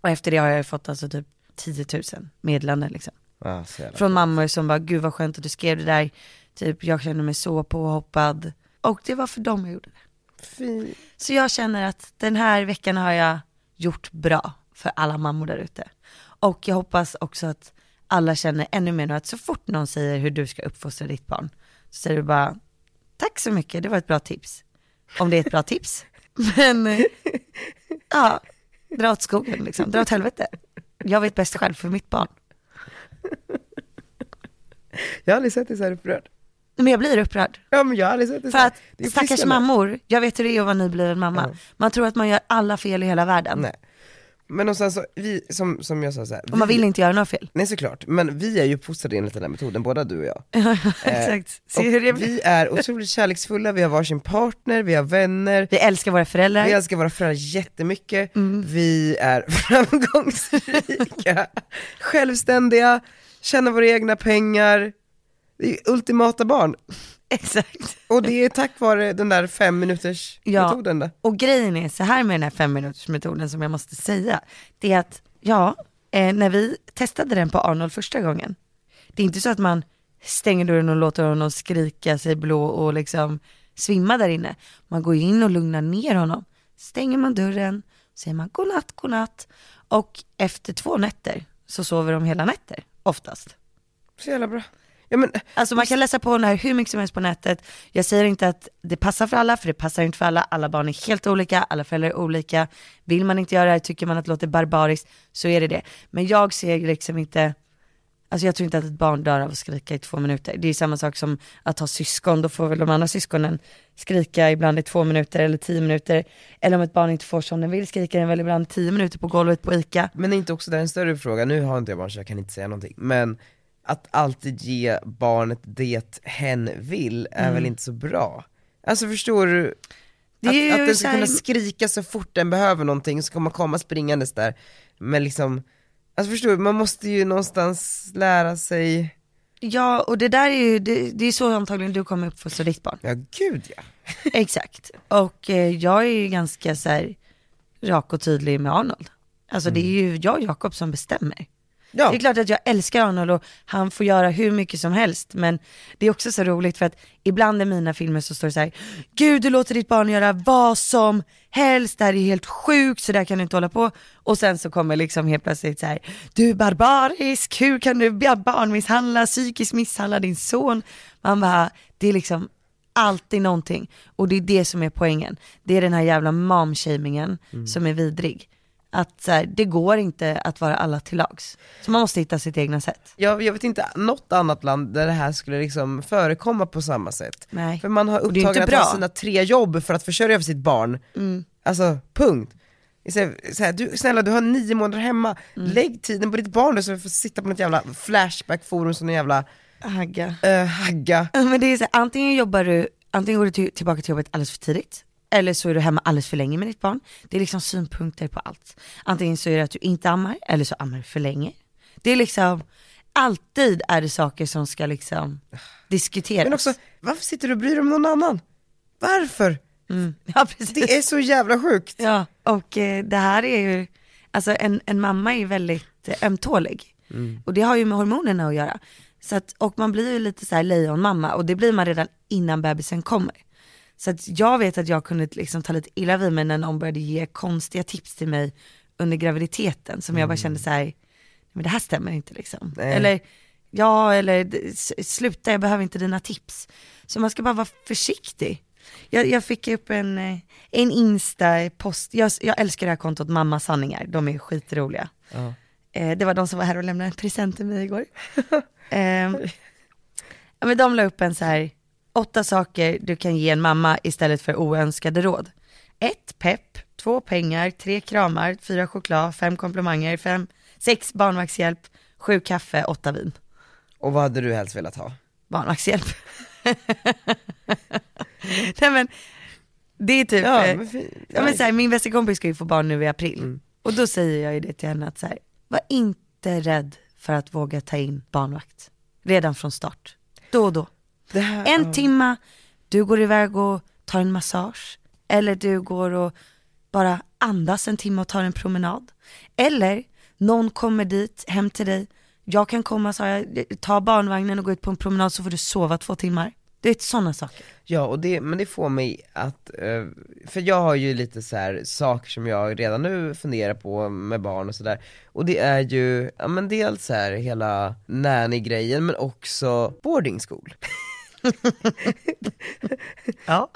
Och efter det har jag fått alltså typ 10 000 meddelanden liksom. Jävla. Från mammor som bara, gud vad skönt att du skrev det där. Typ, jag känner mig så påhoppad. Och det var för dem jag gjorde det. Fint. Så jag känner att den här veckan har jag gjort bra för alla mammor där ute. Och jag hoppas också att alla känner ännu mer nu att så fort någon säger hur du ska uppfostra ditt barn, så säger du bara, tack så mycket, det var ett bra tips. Om det är ett bra tips. Men, eh, ja, dra åt skogen liksom, dra åt helvete. Jag vet bäst själv för mitt barn. Jag har aldrig sett dig så här upprörd. Men jag blir upprörd. Ja men jag har aldrig sett så För här. att Det är stackars mammor, jag vet hur det är att vara nybliven mamma. Ja. Man tror att man gör alla fel i hela världen. Nej. Men och sen så, vi, som, som jag sa så här, Och man vi, vill inte göra några fel. Nej såklart, men vi är ju uppfostrade enligt den här metoden, båda du och jag. Exakt. Se Och hur det blir. vi är otroligt kärleksfulla, vi har varsin partner, vi har vänner, Vi älskar våra föräldrar. vi älskar våra föräldrar jättemycket, Mm. vi är framgångsrika, självständiga, tjänar våra egna pengar, vi är ultimata barn. Exakt. Och det är tack vare den där fem minuters Ja. metoden då. Och grejen är så här med den här fem minuters metoden som jag måste säga. Det är att, ja, eh, när vi testade den på Arnold första gången. Det är inte så att man stänger dörren och låter honom skrika sig blå och liksom svimma där inne. Man går in och lugnar ner honom. Stänger man dörren, säger man godnatt, godnatt. Och efter två nätter så sover de hela nätter, oftast. Så jävla bra. Ja men, Alltså man kan läsa på den här hur mycket som helst på nätet. Jag säger inte att det passar för alla, för det passar inte för alla. Alla barn är helt olika, alla föräldrar är olika. Vill man inte göra det här, tycker man att det låter barbariskt, så är det det. Men jag ser liksom inte, Alltså jag tror inte att ett barn dör av att skrika i två minuter. Det är samma sak som att ha syskon, då får väl de andra syskonen skrika ibland i två minuter eller tio minuter. Eller om ett barn inte får som den vill skrika den väl ibland tio minuter på golvet på ICA. Men är inte också det en större fråga, nu har inte jag barn så jag kan inte säga någonting, men att alltid ge barnet det hen vill är Mm. väl inte så bra? Alltså förstår du? Det att, att den ska här- kunna skrika så fort den behöver någonting, så kommer man komma springandes där, men liksom, alltså förstår du, man måste ju någonstans lära sig, Ja, och det där är ju, det, det är så antagligen du kommer uppfostra ditt barn. ja gud ja. Exakt. Och eh, jag är ju ganska så här rak och tydlig med Arnold. Alltså det är ju jag och Jakob som bestämmer. Ja, Det är klart att jag älskar Arnold och han får göra hur mycket som helst. Men det är också så roligt för att ibland i mina filmer så står det så här, Gud du låter ditt barn göra vad som helst, det här är helt sjukt, så där kan du inte hålla på. Och sen så kommer liksom helt plötsligt så här, du är barbarisk, hur kan du barnmisshandla, psykiskt misshandla din son? Man bara, det är liksom alltid någonting. Och det är det som är poängen. Det är den här jävla momshamingen som är vidrig. Att så här, det går inte att vara alla till lags. Så man måste hitta sitt egna sätt. jag, jag vet inte något annat land där det här skulle liksom förekomma på samma sätt. Nej. För man har upptagen att. Mm. ha sina tre jobb för att försörja för sitt barn. Alltså, punkt. Så här, så här, du, snälla du har nio månader hemma, Mm. lägg tiden på ditt barn då så du får sitta på något jävla flashback-forum som någon jävla Hagga. uh, hagga. Men det är så här, antingen jobbar du, antingen går du till, tillbaka till jobbet alldeles för tidigt. Eller så är du hemma alldeles för länge med ditt barn. Det är liksom synpunkter på allt. Antingen så är det att du inte ammar, eller så ammar du för länge. Det är liksom, alltid är det saker som ska liksom diskuteras. Men också, varför sitter du och bryr dig om någon annan? Varför? mm. Ja precis. Det är så jävla sjukt. Ja, och eh, det här är ju, alltså en, en mamma är ju väldigt eh, ömtålig. Och det har ju med hormonerna att göra. Så att, och man blir ju lite så här lejonmamma och det blir man redan innan bebisen kommer. Så att jag vet att jag kunde liksom ta lite illa vid mig när någon började ge konstiga tips till mig under graviditeten som jag bara kände så här, men det här stämmer inte liksom. Nej. Eller, ja eller sluta jag behöver inte dina tips. Så man ska bara vara försiktig. Jag, jag fick upp en, eh, en Insta-post, jag, jag älskar det här kontot Mamma Sanningar, de är skitroliga. Ja. Eh, det var de som var här och lämnade en present till mig igår. eh, men de la upp en så här, åtta saker du kan ge en mamma istället för oönskade råd. Ett pepp, två pengar, tre kramar, fyra choklad, fem komplimanger, fem, sex barnvaktshjälp, sju kaffe, åtta vin. Och vad hade du helst velat ha? Barnvaktshjälp. Nej men, det är typ, Ja, eh, men fi- Ja, men så här, min bästa kompis ska ju få barn nu i april. Mm. Och då säger jag ju det till henne att så här, var inte rädd för att våga ta in barnvakt. Redan från start. Då och då. Här, En ja. timma, du går iväg och tar en massage. Eller du går och bara andas en timme och tar en promenad. Eller någon kommer dit, hem till dig. Jag kan komma, sa jag, ta barnvagnen och gå ut på en promenad så får du sova två timmar. Det är sådana saker. Ja, och det, men det får mig att, eh, för jag har ju lite så här saker som jag redan nu funderar på med barn och sådär, och det är ju, ja men dels så här hela nanny-grejen men också boarding school. Ja.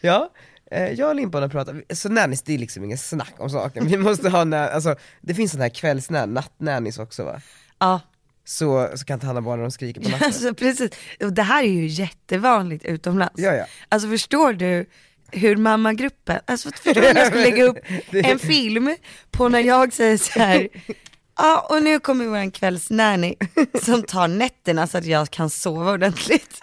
Ja, eh, jag och Limpan har pratat, så nannies det är liksom ingen snack om saken, vi måste ha, na- alltså det finns sån här kvällsnän, nattnannies också va? Ja, Så, så kan ta hand om barnen när de skriker på natten. Alltså precis, och det här är ju jättevanligt utomlands. Ja, ja. Alltså förstår du hur mammagruppen, alltså förstår du om jag skulle lägga upp en film på när jag säger så här. Ja och nu kommer vår kvällsnanny som tar nätterna så att jag kan sova ordentligt.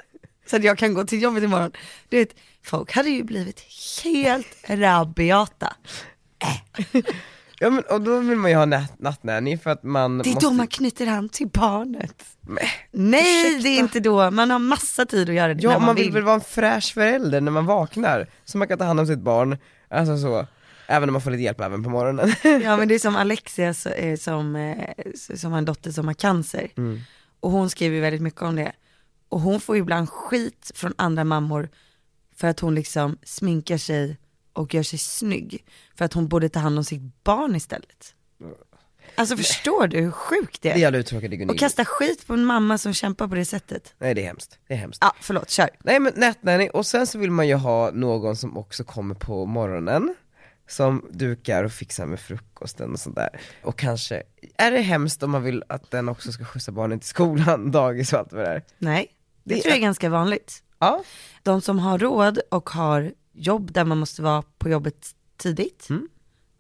Så att jag kan gå till jobbet imorgon. Du vet, folk hade ju blivit helt rabiata. Ja men och då vill man ju ha natt, nattnanny för att man Det är måste... då man knyter an till barnet. Men, Nej ursäkta. det är inte då, man har massa tid att göra det Ja när man, man vill vill. väl vara en fräsch förälder när man vaknar, så man kan ta hand om sitt barn, alltså så, även om man får lite hjälp även på morgonen. Ja men det är som Alexia eh, som, eh, som har en dotter som har cancer. Och hon skriver väldigt mycket om det. Och hon får ibland skit från andra mammor för att hon liksom sminkar sig och gör sig snygg. För att hon borde ta hand om sitt barn istället. Alltså förstår du hur sjukt det Det är är? jävla uttråkad Gunilla. Och kasta skit på en mamma som kämpar på det sättet. Nej det är hemskt, det är hemskt. Ja förlåt, kör. Nej men nattnanny, och sen så vill man ju ha någon som också kommer på morgonen, som dukar och fixar med frukosten och sådär. Och kanske, är det hemskt om man vill att den också ska skjutsa barnen till skolan, dagis och allt vad det är? Nej, det, Det tror jag är- ganska vanligt. Ja. De som har råd och har jobb där man måste vara på jobbet tidigt Mm.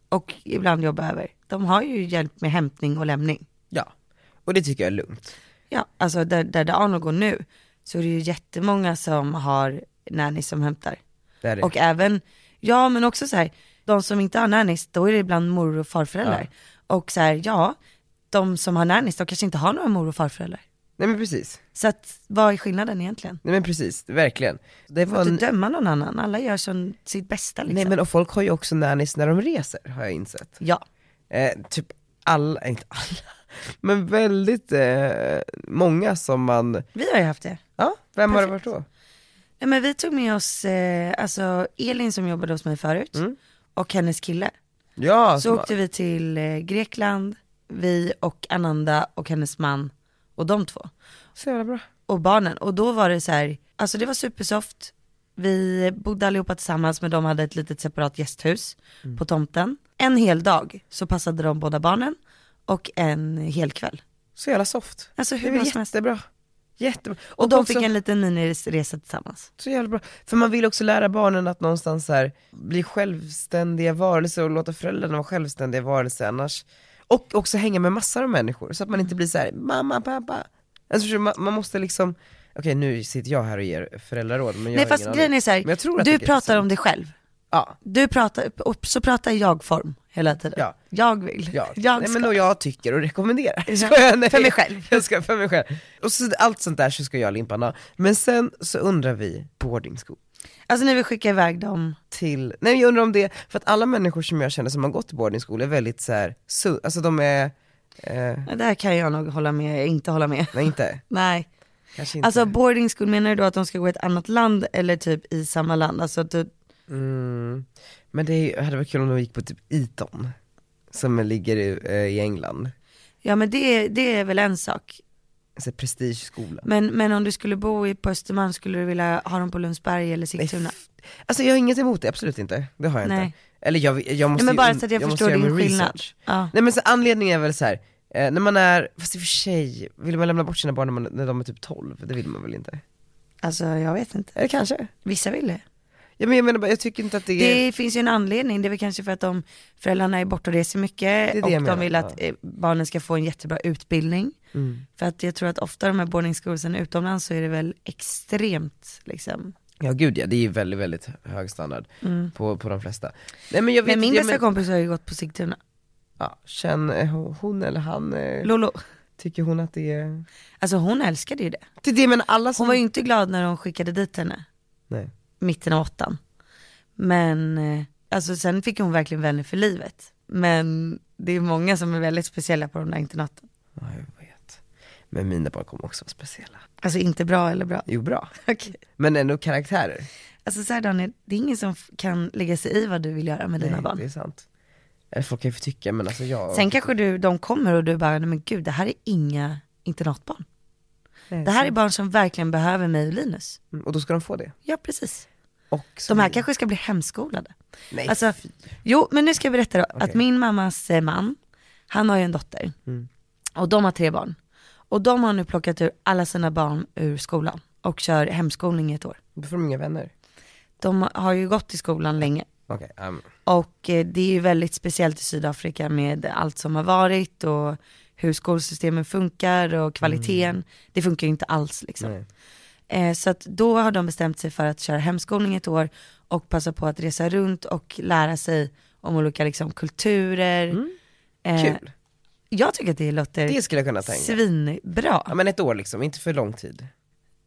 och ibland jobba över, de har ju hjälp med hämtning och lämning. Ja, och det tycker jag är lugnt. Ja, alltså där, där, Arnold går nu så är det ju jättemånga som har nanny som hämtar. Det är det. Och även, ja men också så här, de som inte har nannies, då är det ibland mor och farföräldrar. Och så här, ja, de som har nannies, de kanske inte har några mor och farföräldrar. Nej men precis, Så att, vad är skillnaden egentligen? nej men precis, verkligen. Det var inte döma någon annan, alla gör som sitt bästa liksom. Nej men och folk har ju också nannies när de reser, har jag insett. Ja, Eh, typ alla, inte alla, men väldigt eh, många som man, vi har ju haft det. ja, vem har det Perfekt. varit då? Nej men vi tog med oss, eh, alltså Elin som jobbade hos mig förut, Mm. och hennes kille. Ja, Så som, åkte vi till eh, Grekland, vi och Ananda och hennes man och de två. så jävla bra. och barnen. Och då var det så här, alltså det var supersoft. Vi bodde allihopa tillsammans men de hade ett litet separat gästhus Mm. på tomten. En hel dag så passade de båda barnen och en hel kväll. Så jävla soft. Alltså Det hur som helst. jättebra. Jättebra. Och de också- fick en liten miniresa tillsammans. Så jävla bra. För man vill också lära barnen att någonstans här, bli självständiga varelser och låta föräldrarna vara självständiga varelser annars. Och också hänga med massor av människor så att man inte blir så här: mamma, pappa. Alltså, man, man måste liksom, okej nu sitter jag här och ger föräldraråd men jag Nej har fast ingen grejen är så här, du pratar om dig själv. Ja, Du pratar, och så pratar jag-form hela tiden. Ja. Jag vill, ja. jag Nej, ska. men och jag tycker och rekommenderar. Ja, jag? För mig själv. Jag ska, för mig själv. Och så allt sånt där så ska jag ha. Men sen så undrar vi boarding school. Alltså ni vill skicka iväg dem, till, nej jag undrar om det, för att alla människor som jag känner som har gått i boarding school är väldigt så här, su- alltså de är, eh, där kan jag nog hålla med, inte hålla med. nej inte, Nej. kanske inte. Alltså boarding school, menar du då att de ska gå i ett annat land eller typ i samma land? Alltså att du, mm, men det hade varit kul om de gick på typ Eton, som ligger i, eh, i England, ja men det, det är väl en sak. Alltså prestigeskola. Men, men om du skulle bo i, på Östermalm, skulle du vilja ha dem på Lundsberg eller Sigtuna? Alltså jag har inget emot det, absolut inte, det har jag Nej. inte. Eller jag, jag måste Nej, men bara så att jag, måste förstår din skillnad. Ja. Nej men så anledningen är väl så här. Eh, när man är, fast i och för sig, vill man lämna bort sina barn när, man, när de är typ 12? Det vill man väl inte? Alltså jag vet inte. Eller kanske? Vissa vill det. Ja, men jag menar bara, jag tycker inte att det är... Det finns ju en anledning, det är väl kanske för att de, föräldrarna är borta och reser mycket är det och jag de menar, vill att ja. eh, barnen ska få en jättebra utbildning. Mm. För att jag tror att ofta de här boarding schoolsen utomlands så är det väl extremt liksom. Ja gud ja, det är ju väldigt, väldigt hög standard på, på de flesta. Nej men jag vet Men min bästa men, kompis har ju gått på Sigtuna. ja, känner hon eller han, eh, Lolo. tycker hon att det är... Alltså hon älskade ju det. Det det men alla som... Hon var ju inte glad när de skickade dit henne, Nej. mitten av åttan. Men, eh, alltså sen fick hon verkligen vänner för livet. Men det är många som är väldigt speciella på de där internaten. Men mina barn kommer också vara speciella. Alltså inte bra eller bra. Jo bra. Okej. Men ändå karaktärer. Alltså så här Daniel, det är ingen som kan lägga sig i vad du vill göra med dina Nej, barn. det är sant. Eller folk kan ju få tycka men alltså jag... Sen kanske du, de kommer och du bara, nej men gud det här är inga internatbarn. Nej, Det här är barn som verkligen behöver mig och Linus. Mm, Och då ska de få det. Ja precis. Och De här vi- kanske ska bli hemskolade. Nej, Alltså, fy. jo men nu ska jag berätta då, att Okej. min mammas eh, man, han har ju en dotter. Mm. Och de har tre barn. Och de har nu plockat ur alla sina barn ur skolan och kör hemskolning i ett år. Då får de inga vänner. De har ju gått i skolan länge. Okej, um, Och eh, det är ju väldigt speciellt i Sydafrika med allt som har varit och hur skolsystemen funkar och kvaliteten. Det funkar ju inte alls liksom. Eh, så att då har de bestämt sig för att köra hemskolning ett år och passa på att resa runt och lära sig om olika liksom, kulturer. Eh, Kul. Jag tycker att det låter Det skulle jag kunna tänka. svinbra. Ja men ett år liksom, inte för lång tid.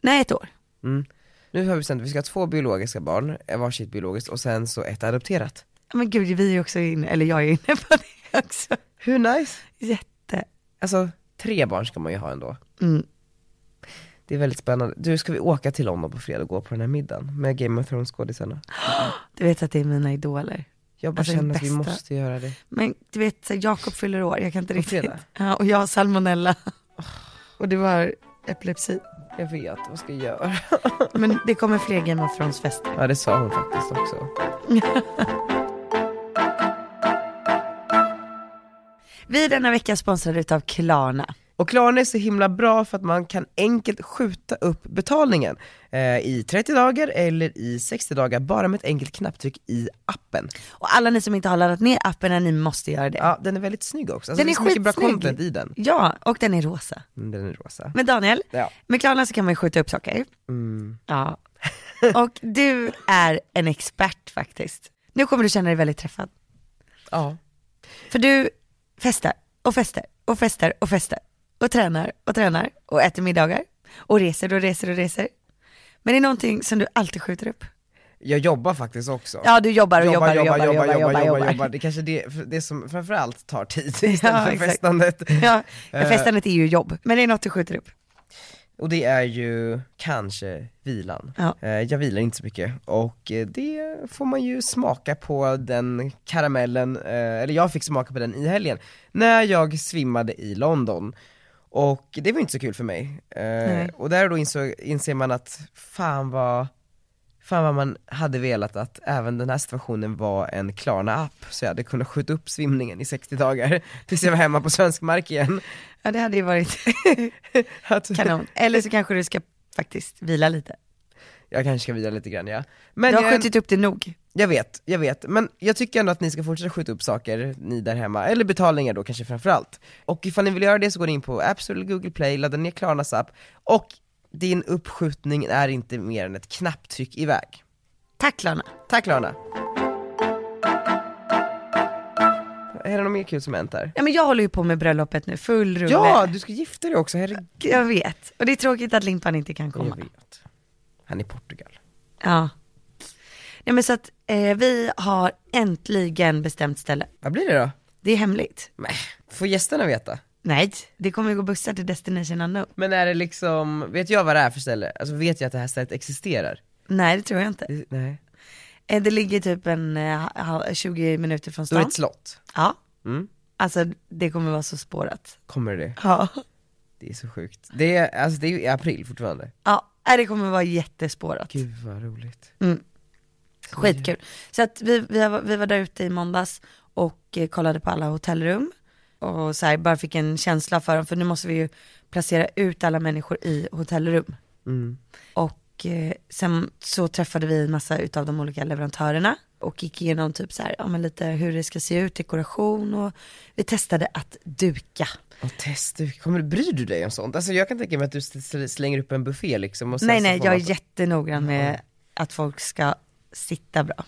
Nej, ett år. Mm. Nu har vi bestämt att vi ska ha två biologiska barn, eh, varsitt biologiskt och sen så ett adopterat. Men gud, vi är också inne, eller jag är inne på det också. Hur nice? Jätte. Alltså, tre barn ska man ju ha ändå. Mm. Det är väldigt spännande. Du, ska vi åka till London på fredag och gå på den här middagen med Game of Thrones skådisarna? Du vet att det är mina idoler. Jag bara alltså känner att vi måste göra det. Men du vet, Jakob fyller år, jag kan inte riktigt. Ja, och jag har salmonella. Och det var epilepsi. Jag vet, vad ska jag göra? Men det kommer fler Game of Thrones-fester. Ja, det sa hon faktiskt också. vi är denna vecka sponsrade av Klarna. Och Klarna är så himla bra för att man kan enkelt skjuta upp betalningen eh, i 30 dagar eller i 60 dagar bara med ett enkelt knapptryck i appen. Och alla ni som inte har laddat ner appen, ni måste göra det. Ja, den är väldigt snygg också. Alltså, Den det är så mycket bra content i den. Ja, och den är rosa. Mm, Den är rosa. Men Daniel, Ja. med Klarna så kan man ju skjuta upp saker. Mm. Ja. Och du är en expert faktiskt. Nu kommer du känna dig väldigt träffad. Ja. För du festar och festar och festar och festar och tränar och tränar och äter middagar och reser och reser och reser. Men det är någonting som du alltid skjuter upp. Jag jobbar faktiskt också. Ja, du jobbar och jobbar och jobbar och jobbar, jobbar, jobbar, jobbar. Det är kanske det, det som framförallt tar tid istället för exakt. festandet. Ja, Eh. festandet är ju jobb, men det är något du skjuter upp. Och det är ju kanske vilan. Ja. Eh, Jag vilar inte så mycket och eh, det får man ju smaka på den karamellen, eller jag fick smaka på den i helgen, när jag svimmade i London. Och det var inte så kul för mig. Eh. Och där då insåg, inser man att fan vad, fan vad man hade velat att även den här situationen var en Klarna-app, så jag hade kunnat skjuta upp svimningen i 60 dagar tills jag var hemma på svensk mark igen. Ja, det hade ju varit Att, kanon. Eller så kanske du ska faktiskt vila lite. jag kanske ska vila lite grann ja. Men Du har jag- skjutit upp det nog. Jag vet, jag vet, men jag tycker ändå att ni ska fortsätta skjuta upp saker, ni där hemma, eller betalningar då kanske framförallt. Och ifall ni vill göra det så går ni in på App Store eller Google Play, laddar ner Klarnas app, och din uppskjutning är inte mer än ett knapptryck iväg. Tack Lana. Tack Klarna! Är det något mer kul som hänt här? Ja men jag håller ju på med bröllopet nu, full rulle. Ja, du ska gifta dig också, herregud. Jag vet. Och det är tråkigt att Limpan inte kan komma. Jag vet. Han är i Portugal. Ja. Ja men så att eh, vi har äntligen bestämt ställe. Vad blir det då? Det är hemligt. Nej, får gästerna veta? Nej, det kommer ju gå bussar till Destination Unknown. Men är det liksom, vet jag vad det är för ställe? Alltså vet jag att det här stället existerar? Nej det tror jag inte. Det- Nej. Eh, det ligger typ en eh, ha- 20 minuter från Då är det stan. ett slott. Ja, Mm. alltså det kommer vara så spårat. Kommer det? Ja. Det är så sjukt. Det är, alltså det är ju i april fortfarande. Ja, nej, det kommer vara jättespårat. Gud vad roligt. Mm. Skitkul. Så att vi, vi, var, vi var där ute i måndags och eh, kollade på alla hotellrum. Och så här, bara fick en känsla för dem, för nu måste vi ju placera ut alla människor i hotellrum. Mm. Och eh, sen så träffade vi en massa utav de olika leverantörerna och gick igenom typ så här, ja men lite hur det ska se ut, dekoration och vi testade att duka. Och test, du, kommer, bryr du dig om sånt? Alltså jag kan tänka mig att du sl- slänger upp en buffé liksom och sen nej så nej, får jag är jättenoggrann med att folk ska sitta bra.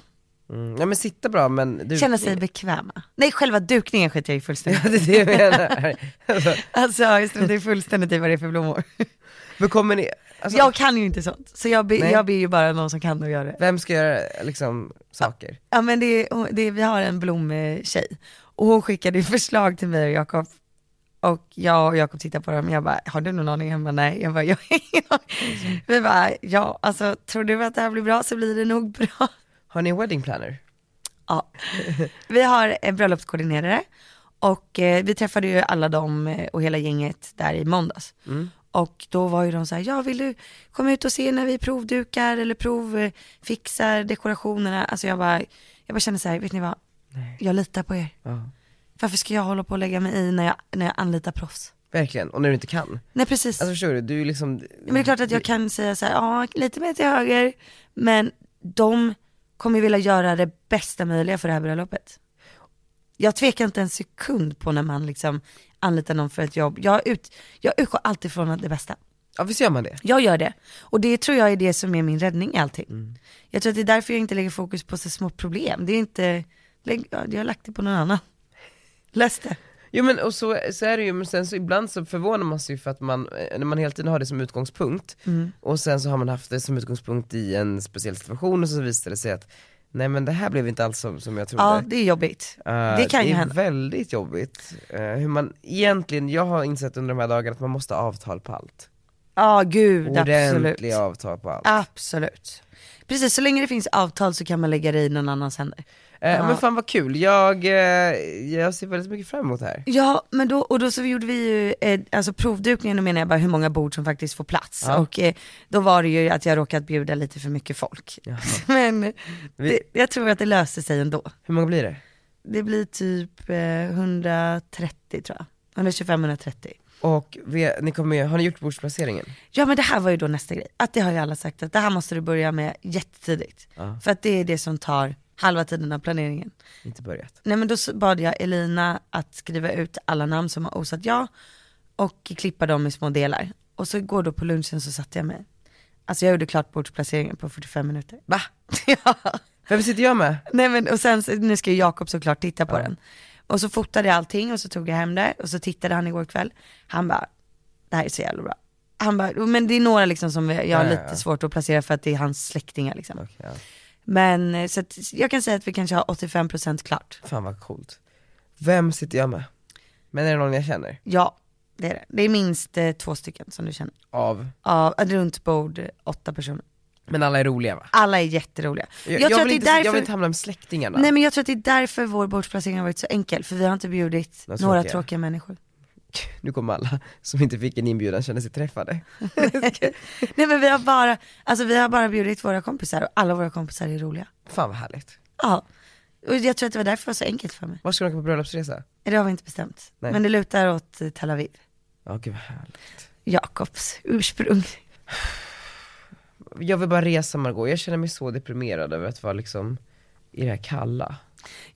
mm. Ja men sitta bra men du... Känna sig bekväma. Nej själva dukningen skiter jag i fullständigt. Ja det är det jag menar. Alltså, Alltså jag struntar fullständigt i vad det är för blommor. men kommer ni, alltså, Jag kan ju inte sånt, så jag, be, jag ber ju bara någon som kan och göra det. vem ska göra liksom saker? Ja men det, är- det, är- vi har en blomtjej och hon skickade förslag till mig och Jakob och jag och Jakob tittade på dem, jag bara, har du någon aning? Han bara, nej. Jag bara, jag aning. Vi bara, ja alltså tror du att det här blir bra så blir det nog bra. Har ni en wedding planner? Ja. Vi har en bröllopskoordinerare och eh, vi träffade ju alla dem eh, och hela gänget där i måndags. Mm. Och då var ju de så här, ja vill du komma ut och se när vi provdukar eller provfixar dekorationerna? Alltså jag bara, jag bara känner så här, vet ni vad? Nej. Jag litar på er. Ja. Varför ska jag hålla på och lägga mig i när jag, när jag anlitar proffs? Verkligen, och när du inte kan. Nej precis. Alltså förstår du, du är liksom... men det är klart att jag kan säga så här, ja lite mer till höger, men de kommer vilja göra det bästa möjliga för det här bröllopet. Jag tvekar inte en sekund på när man liksom anlitar någon för ett jobb. Jag, ut, jag utgår alltid från det bästa. Ja visst gör man det? Jag gör det. Och det tror jag är det som är min räddning i allting. Jag tror att det är därför jag inte lägger fokus på så små problem. Det är inte, jag har lagt det på någon annan. Läs det. Jo men och så, så är det ju, men sen så ibland så förvånar man sig ju för att man, eh, när man hela tiden har det som utgångspunkt, och sen så har man haft det som utgångspunkt i en speciell situation och så visar det sig att nej men det här blev inte alls som, som jag trodde. Ja, det är jobbigt. Eh, det kan det ju är hända. väldigt jobbigt. Eh, hur man egentligen, jag har insett under de här dagarna att man måste ha avtal på allt. Ja, gud, absolut. Ordentliga avtal på allt. Absolut. Precis, så länge det finns avtal så kan man lägga det i någon annans händer. Eh, Ja. Men fan vad kul, jag, eh, jag ser väldigt mycket fram emot det här. Ja, men då, och då så gjorde vi ju, eh, alltså provdukningen, då menar jag bara hur många bord som faktiskt får plats. Ja. Och eh, då var det ju att jag råkat bjuda lite för mycket folk. Men det, jag tror att det löser sig ändå. Hur många blir det? det blir typ eh, 130 tror jag. 125-130. Och vi, ni kommer, har ni gjort bordsplaceringen? Ja men det här var ju då nästa grej. Att det har ju alla sagt att det här måste du börja med jättetidigt. Ja. För att det är det som tar halva tiden av planeringen. Inte börjat. Nej men då bad jag Elina att skriva ut alla namn som har osat ja och klippa dem i små delar. Och så går då på lunchen så satte jag mig. Alltså jag gjorde klart bordsplaceringen på 45 minuter. Va? ja. Vem sitter jag med? Nej men och sen, nu ska ju Jakob såklart titta på den. Och så fotade jag allting och så tog jag hem det och så tittade han igår kväll. Han bara, det här är så jävla bra. Han bara, men det är några liksom som jag har Ja, ja, lite ja. svårt att placera för att det är hans släktingar liksom. Ja. Men eh, så att jag kan säga att vi kanske har 85% klart. Fan vad coolt. Vem sitter jag med? Men är det någon jag känner? Ja, det är det. Det är minst eh, två stycken som du känner. Av? Av ett runt bord, eh, åtta personer. Men alla är roliga va? Alla är jätteroliga. Jag, Jag, tror vill att inte, det är jag därför, vill inte hamna med släktingarna. nej men jag tror att det är därför vår bordsplacering har varit så enkel, för vi har inte bjudit Några tråkiga människor. Nu kommer alla som inte fick en inbjudan känna sig träffade. Nej men vi har bara, alltså vi har bara bjudit våra kompisar och alla våra kompisar är roliga. Fan vad härligt. Ja. Och jag tror att det var därför det var så enkelt för mig. Var ska du åka på bröllopsresa? Det har vi inte bestämt. Nej. Men det lutar åt eh, Tel Aviv. Ja gud vad härligt. Jakobs ursprung. Jag vill bara resa Margot, jag känner mig så deprimerad över att vara liksom i det här kalla.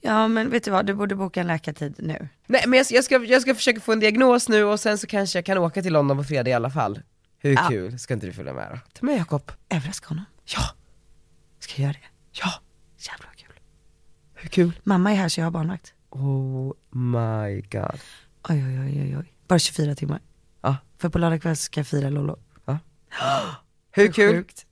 Ja men vet du vad, du borde boka en läkartid nu. Nej men jag ska, jag, ska, jag ska försöka få en diagnos nu och sen så kanske jag kan åka till London på fredag i alla fall. Hur Ja. kul, ska inte du följa med då? Ta med Jakob. Överraska honom. Ja, Ska jag göra det? ja, Jävlar vad kul. hur kul? Mamma är här så jag har barnvakt. Oh my god. Oj oj oj oj oj. Bara 24 timmar. Ja, För på lördag kväll ska jag fira Lollo. hur kul? Sjukt.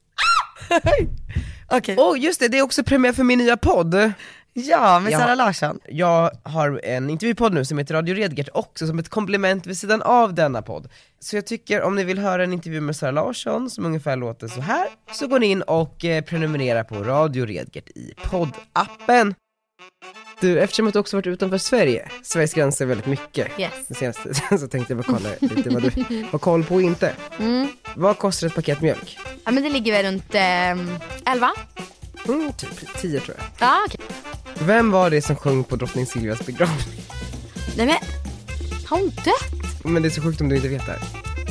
Okej. Åh just det, det är också premiär för min nya podd. Ja, med. Sara Larsson. Jag har en intervjupodd nu som heter Radio Redgert också som ett komplement vid sidan av denna podd. Så jag tycker om ni vill höra en intervju med Sara Larsson som ungefär låter så här så går ni in och eh, prenumererar på Radio Redgert i poddappen. Du, eftersom att du också varit utanför Sverige, Sveriges gränser väldigt mycket, Yes. den senaste, så tänkte jag bara kolla lite vad du har koll på och inte. Mm. Vad kostar ett paket mjölk? Ja men det ligger väl runt eh, 11? Mm, typ 10 tror jag. Ja okej. Vem var det som sjöng på drottning Silvias begravning? Nej men, har hon dött? Men det är så sjukt om du inte vet det här.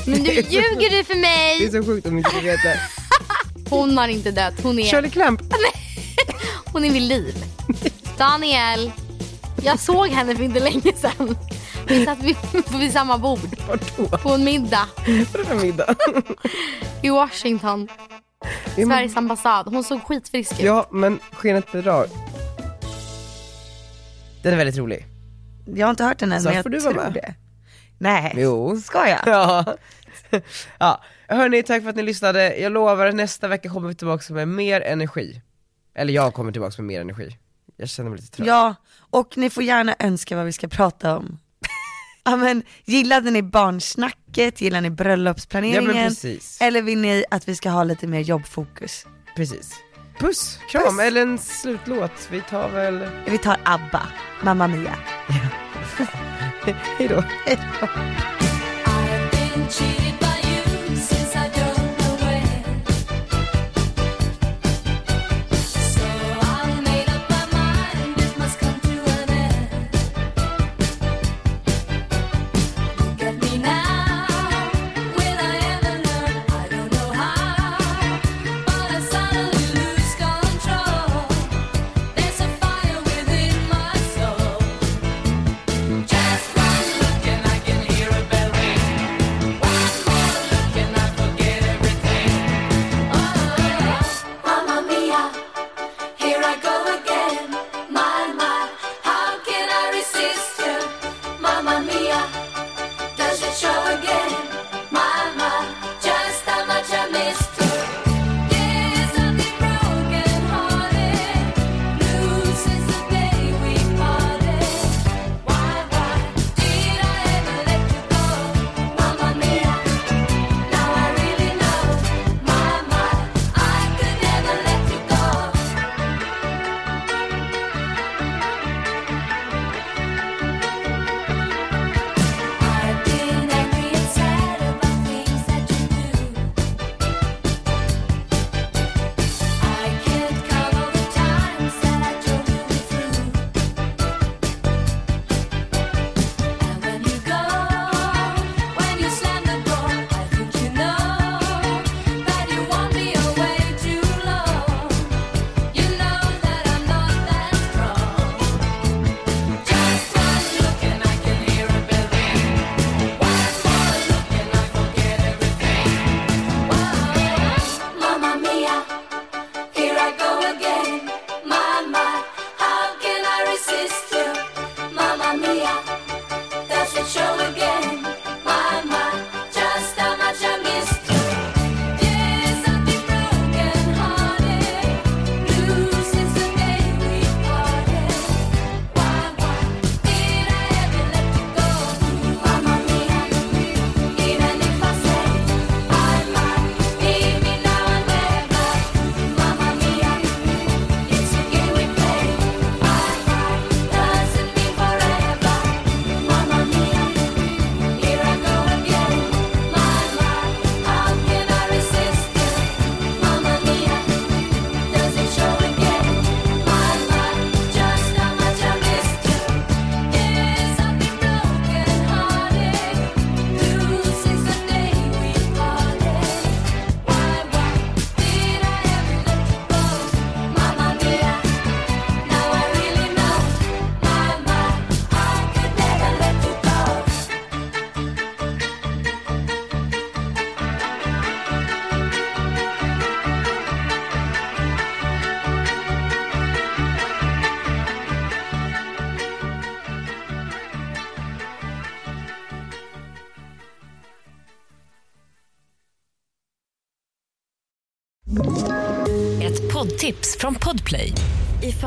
Men nu ljuger du för Det är mig! så sjukt om du inte vet det. Hon har inte dött, hon är, Shirley Clamp! hon är vid liv. Daniel, jag såg henne för inte länge sedan. Vi satt vid, vid samma bord Vart då? på en middag Vadå middag? i Washington. Ja, men- Sveriges ambassad. Hon såg skitfrisk ut. Ja, men skenet bedrar. Den är väldigt rolig. Jag har inte hört den än, Så men jag får du tror vara med. det. Nej, Jo. ska jag? Ja. ja. Hörni, tack för att ni lyssnade. Jag lovar, nästa vecka kommer vi tillbaka med mer energi. Eller jag kommer tillbaka med mer energi. Jag känner mig lite trött. Ja, och ni får gärna önska vad vi ska prata om. Ja, men, gillade ni barnsnacket? Gillar ni Ja, bröllopsplaneringen? precis. Eller vill ni att vi ska ha lite mer jobbfokus? Precis. Puss, kram, Puss. eller en slutlåt. Vi tar väl, Vi tar ABBA, Mamma Mia. hejdå. I've been